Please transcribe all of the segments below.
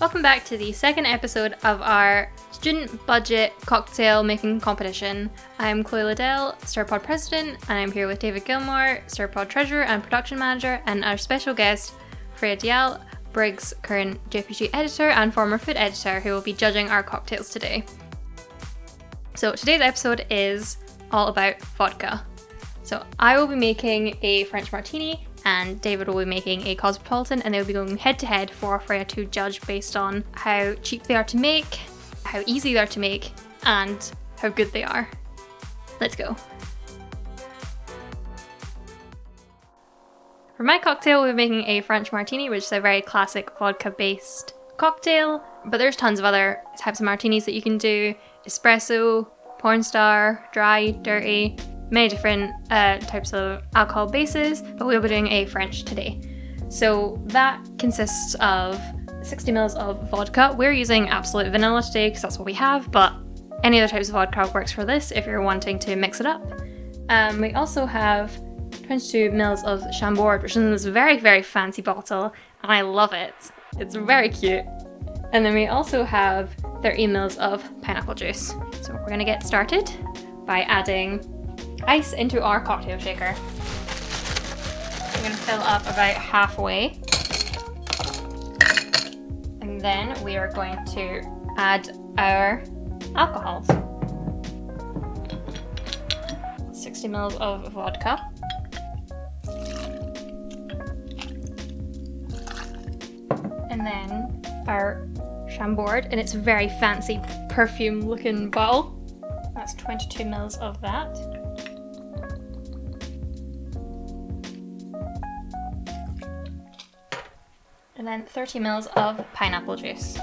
Welcome back to the second episode of our student budget cocktail making competition. I'm Chloe Liddell, Stirpod President, and I'm here with David Gilmour, Stirpod Treasurer and Production Manager, and our special guest, Freya Deyell, Brig's current JPG Editor and former food editor, who will be judging our cocktails today. So today's episode is all about vodka. So I will be making a French martini and David will be making a cosmopolitan and they'll be going head to head for Freya to judge based on how cheap they are to make, how easy they are to make, and how good they are. Let's go. For my cocktail, we're making a French martini, which is a very classic vodka based cocktail. But there's tons of other types of martinis that you can do espresso, porn star, dry, dirty, many different uh, types of alcohol bases, but we'll be doing a French today. So that consists of 60 mils of vodka. We're using Absolut vanilla today because that's what we have, but any other types of vodka works for this if you're wanting to mix it up. Um, we also have 22 mils of Chambord, which is in this very, very fancy bottle, and I love it. It's very cute. And then we also have 30 mils of pineapple juice. So we're gonna get started by adding ice into our cocktail shaker. I'm gonna fill up about halfway. And then we are going to add our alcohols. 60 mils of vodka. And then our Chambord in its a very fancy perfume looking bottle. That's 22 mils of that. And then 30 mils of pineapple juice.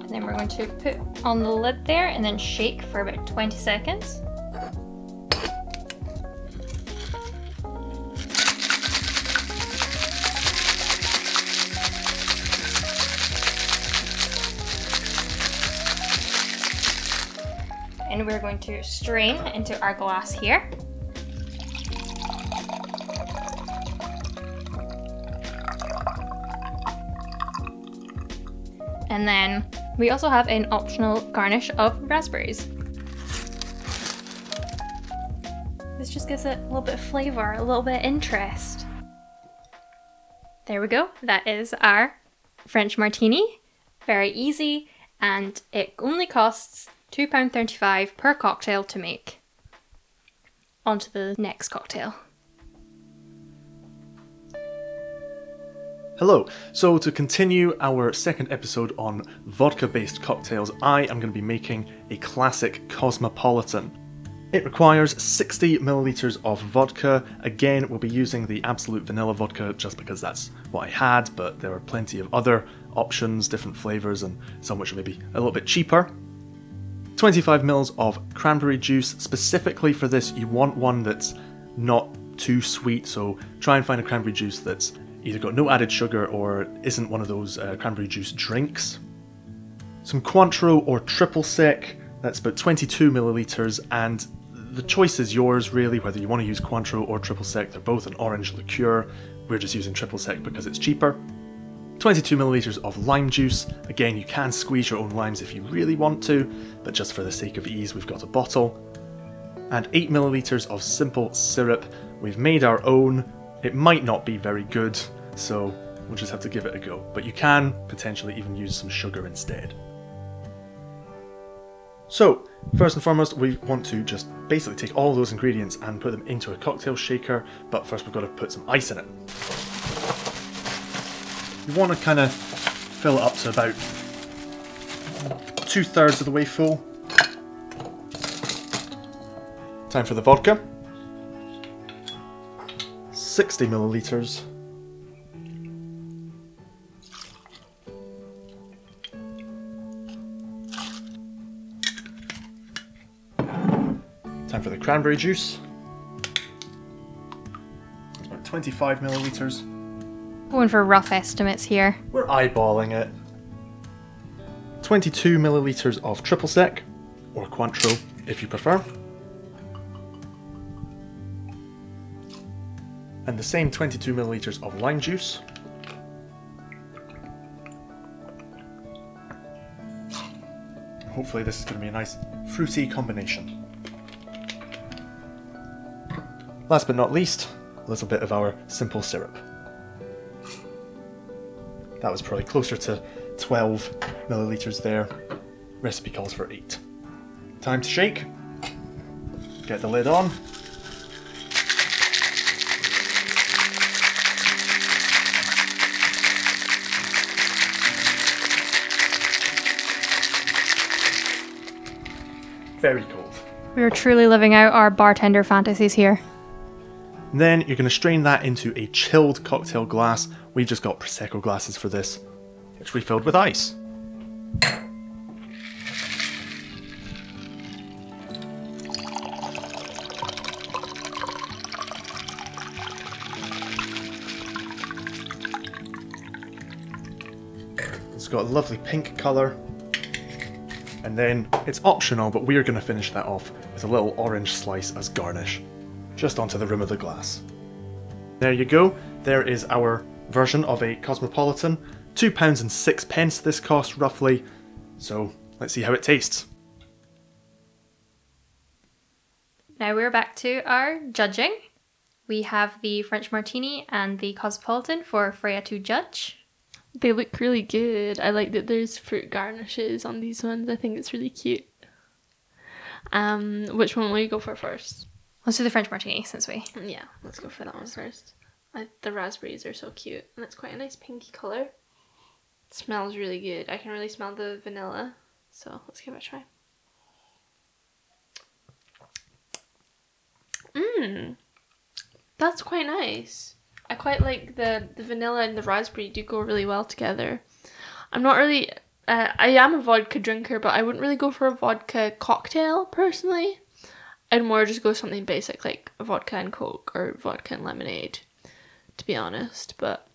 And then we're going to put on the lid there and then shake for about 20 seconds. And we're going to strain into our glass here. And then we also have an optional garnish of raspberries. This just gives it a little bit of flavour, a little bit of interest. There we go. That is our French martini. Very easy, and it only costs £2.35 per cocktail to make. On to the next cocktail. Hello. So, to continue our second episode on vodka based cocktails, I am going to be making a classic cosmopolitan. It requires 60 milliliters of vodka. Again, we'll be using the Absolut vanilla vodka just because that's what I had, but there are plenty of other options, different flavors, and some which are maybe a little bit cheaper. 25 mils of cranberry juice. Specifically for this, you want one that's not too sweet, so try and find a cranberry juice that's either got no added sugar or isn't one of those uh, cranberry juice drinks. Some Cointreau or triple sec, that's about 22 milliliters, and the choice is yours really whether you want to use Cointreau or triple sec. They're both an orange liqueur. We're just using triple sec because it's cheaper. 22 milliliters of lime juice. Again, you can squeeze your own limes if you really want to, but just for the sake of ease, we've got a bottle. And 8 milliliters of simple syrup. We've made our own. It might not be very good, so we'll just have to give it a go. But you can potentially even use some sugar instead. So, first and foremost, we want to just basically take all those ingredients and put them into a cocktail shaker, but first we've got to put some ice in it. You want to kind of fill it up to about two thirds of the way full. Time for the vodka. 60 milliliters. Time for the cranberry juice. About 25 milliliters. Going for rough estimates here. We're eyeballing it. 22 milliliters of triple sec, or Cointreau if you prefer. And the same 22 milliliters of lime juice. Hopefully, this is going to be a nice fruity combination. Last but not least, a little bit of our simple syrup. That was probably closer to 12 milliliters there. Recipe calls for 8. Time to shake. Get the lid on. Very cold. We are truly living out our bartender fantasies here. Then you're going to strain that into a chilled cocktail glass. We've just got Prosecco glasses for this, which we filled with ice. It's got a lovely pink colour. And then it's optional, but we're going to finish that off with a little orange slice as garnish, just onto the rim of the glass. There you go. There is our version of a Cosmopolitan. Two pounds and six pence this cost roughly. So let's see how it tastes. Now we're back to our judging. We have the French Martini and the Cosmopolitan for Freya to judge. They look really good. I like that there's fruit garnishes on these ones. I think it's really cute. Um, which one will you go for first? Let's do the French Martini since we. Yeah, let's go for that one first. I, the raspberries are so cute, and it's quite a nice pinky color. smells really good. I can really smell the vanilla, so let's give it a try. Mmm, that's quite nice. I quite like the the vanilla and the raspberry do go really well together. I'm not really. Uh, I am a vodka drinker, but I wouldn't really go for a vodka cocktail personally. I'd more just go something basic like vodka and coke or vodka and lemonade, to be honest. But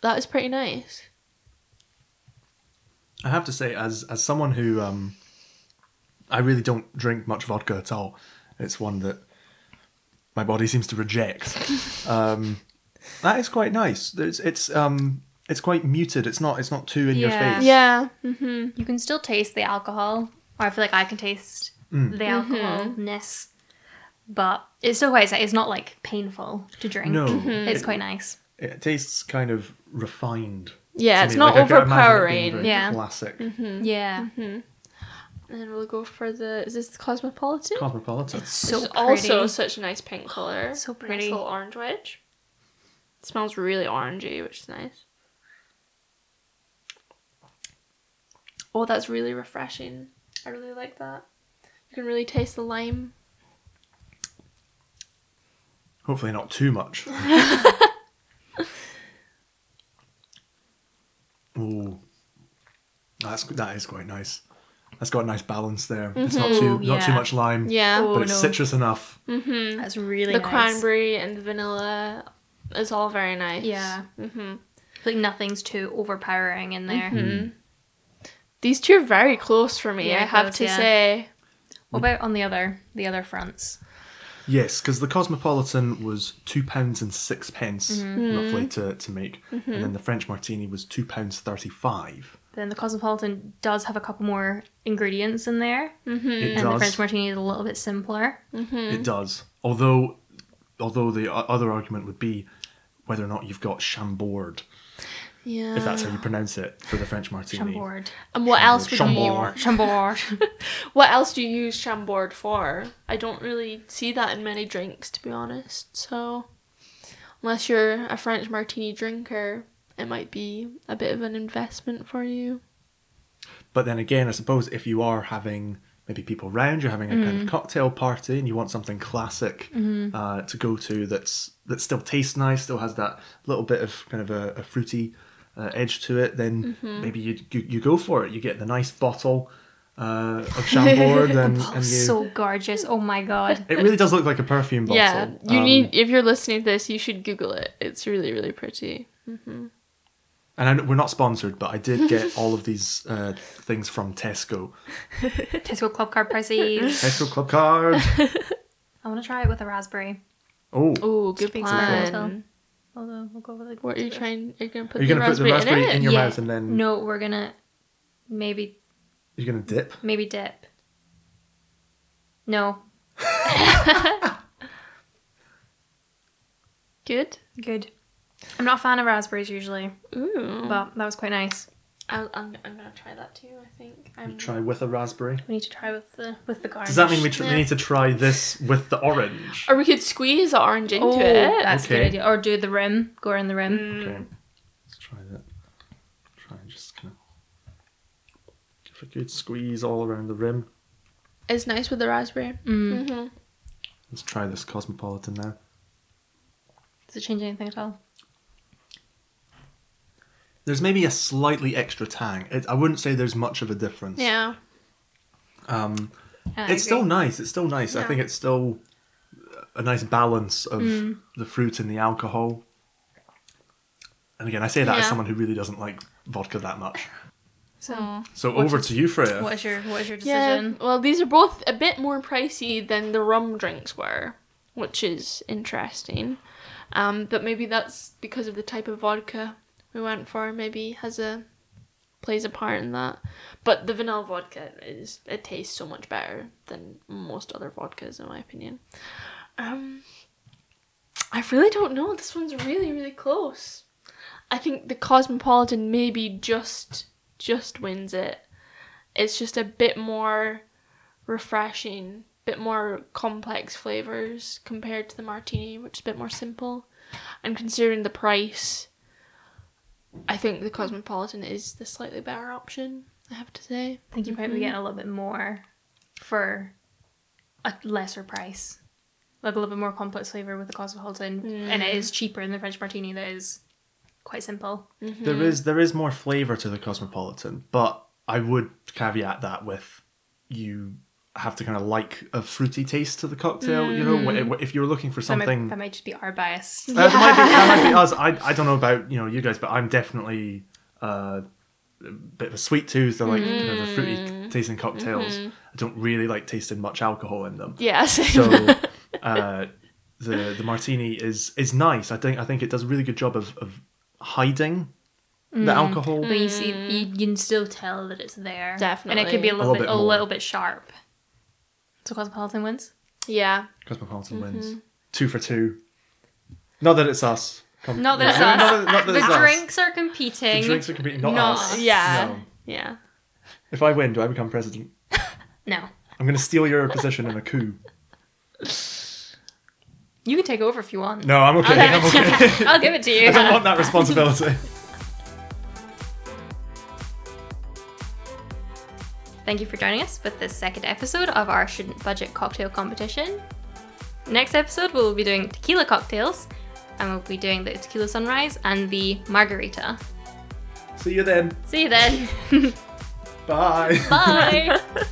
that is pretty nice. I have to say, as as someone who um, I really don't drink much vodka at all. It's one that my body seems to reject. um, that is quite nice. It's it's um it's quite muted. It's not it's not too in your Yeah. face. Yeah. Mm-hmm. You can still taste the alcohol, or I feel like I can taste mm. the mm-hmm. alcoholness, but it's still quite. It's not like painful to drink. No, mm-hmm. It's it, quite nice. it tastes kind of refined. Yeah, to it's me. not Like, I can imagine it being overpowering. very Yeah. classic mm-hmm. Yeah, And we'll go for the. Is this the Cosmopolitan? cosmopolitan. so Which is pretty. also such a nice pink color. So Nice pretty. little orange wedge. Smells really orangey, which is nice. Oh, that's really refreshing. I really like that. You can really taste the lime. Hopefully not too much. oh, that's that is quite nice. That's got a nice balance there. It's not mm-hmm. too Ooh, not too much lime, Yeah. Oh, but it's oh, no. citrus enough. Mm-hmm. That's really the nice. cranberry and the vanilla is all very nice. Yeah, hmm like nothing's too overpowering in there. Mm-hmm. Mm-hmm. These two are very close for me, Yeah, I have close, to yeah. say. What about on the other the other fronts? Yes, because the Cosmopolitan was two pounds and six pence Mm-hmm. mm-hmm. roughly to, to make, and then the French Martini was two pounds thirty five. Then the Cosmopolitan does have a couple more ingredients in there, It and the. French Martini is a little bit simpler. It does. Although, although the other argument would be whether or not you've got Chambord, Yeah. if that's how you pronounce it for the French Martini. Chambord. and what else would Chambord. you Chambord. What else do you use Chambord for? I don't really see that in many drinks, to be honest. So, unless you're a French martini drinker, it might be a bit of an investment for you. But then again, I suppose if you are having maybe people round, you're having a kind of cocktail party, and you want something classic uh, to go to that's that still tastes nice, still has that little bit of kind of a, a fruity uh, edge to it, then maybe you, you you go for it. You get the nice bottle uh, of Chambord, and, and you. so gorgeous. Oh my god. it really does look like a perfume bottle. Yeah, you Um, need if you're listening to this, you should Google it. It's really really pretty. And I, we're not sponsored, but I did get all of these uh, things from Tesco. Tesco Club Card prices. Tesco Club Card. I want to try it with a raspberry. Oh, Oh, good Speaks plan. for itself. Although we'll go with like. What are you trying? Are you gonna put are you the gonna put the raspberry, raspberry in in, it? your Yeah. mouth and then No, we're gonna maybe you're gonna dip? maybe dip. No. Good. Good. I'm not a fan of raspberries usually, Ooh. but that was quite nice. I'll, I'm, I'm gonna try that too. I think. I'm, Try with a raspberry. We need to try with the with the garnish. Does that mean we, tr- Yeah. we need to try this with the orange? Or we could squeeze the orange into Oh, it. that's a Okay. good idea. Or do the rim. Go around the rim. Mm. Okay, let's try that. Try and just kind of give a good squeeze all around the rim. It's nice with the raspberry. Mm. Mm-hmm. Let's try this cosmopolitan now. Does it change anything at all? There's maybe a slightly extra tang. It, I wouldn't say there's much of a difference. Yeah. Um, I it's still nice. It's still nice. I think it's still a nice balance of Mm. the fruit and the alcohol. And again, I say that as someone who really doesn't like vodka that much. So, So What's over to you, Freya. what is your what is your decision? Yeah. decision? Well, these are both a bit more pricey than the rum drinks were, which is interesting. Um, but maybe that's because of the type of vodka we went for. Maybe has a plays a part in that. But the vanilla vodka is it tastes so much better than most other vodkas, in my opinion. Um, I really don't know. This one's really really close. I think the Cosmopolitan maybe just just wins it. It's just a bit more refreshing, bit more complex flavors compared to the martini, which is a bit more simple. And considering the price, I think the Cosmopolitan is the slightly better option. I have to say. I think you might be getting a little bit more for a lesser price. Like a little bit more complex flavor with the Cosmopolitan, mm. and it is cheaper than the French Martini. That is quite simple. Mm-hmm. There is there is more flavour to the cosmopolitan, but I would caveat that with you have to kind of like a fruity taste to the cocktail. You know, if you're looking for That might, something. that might just be our bias. Uh, that, might be, that might be us. I, I don't know about you know you guys, but I'm definitely uh, a bit of a sweet tooth. I like kind of the fruity tasting cocktails. I don't really like tasting much alcohol in them. Yeah. So uh, the the martini is is nice. I think I think it does a really good job of, of hiding the alcohol. But you see, you, you can still tell that it's there. Definitely, and it could be a little, A little bit, bit a little bit sharp. So Cosmopolitan wins. yeah. Cosmopolitan mm-hmm. wins two for two. Not that it's us. Com- Not that it's us. Not, that- not that The it's us. drinks are competing. The drinks are competing. Not, Not us. us. Yeah. No. Yeah. If I win, do I become president? No. I'm going to steal your position in a coup. You can take over if you want. No, I'm okay. I'm okay. I'll give it to you. I don't want that responsibility. Thank you for joining us with this second episode of our Shouldn't Budget cocktail competition. Next episode, we'll be doing tequila cocktails, and we'll be doing the tequila sunrise and the margarita. See you then. See you then. Bye. Bye.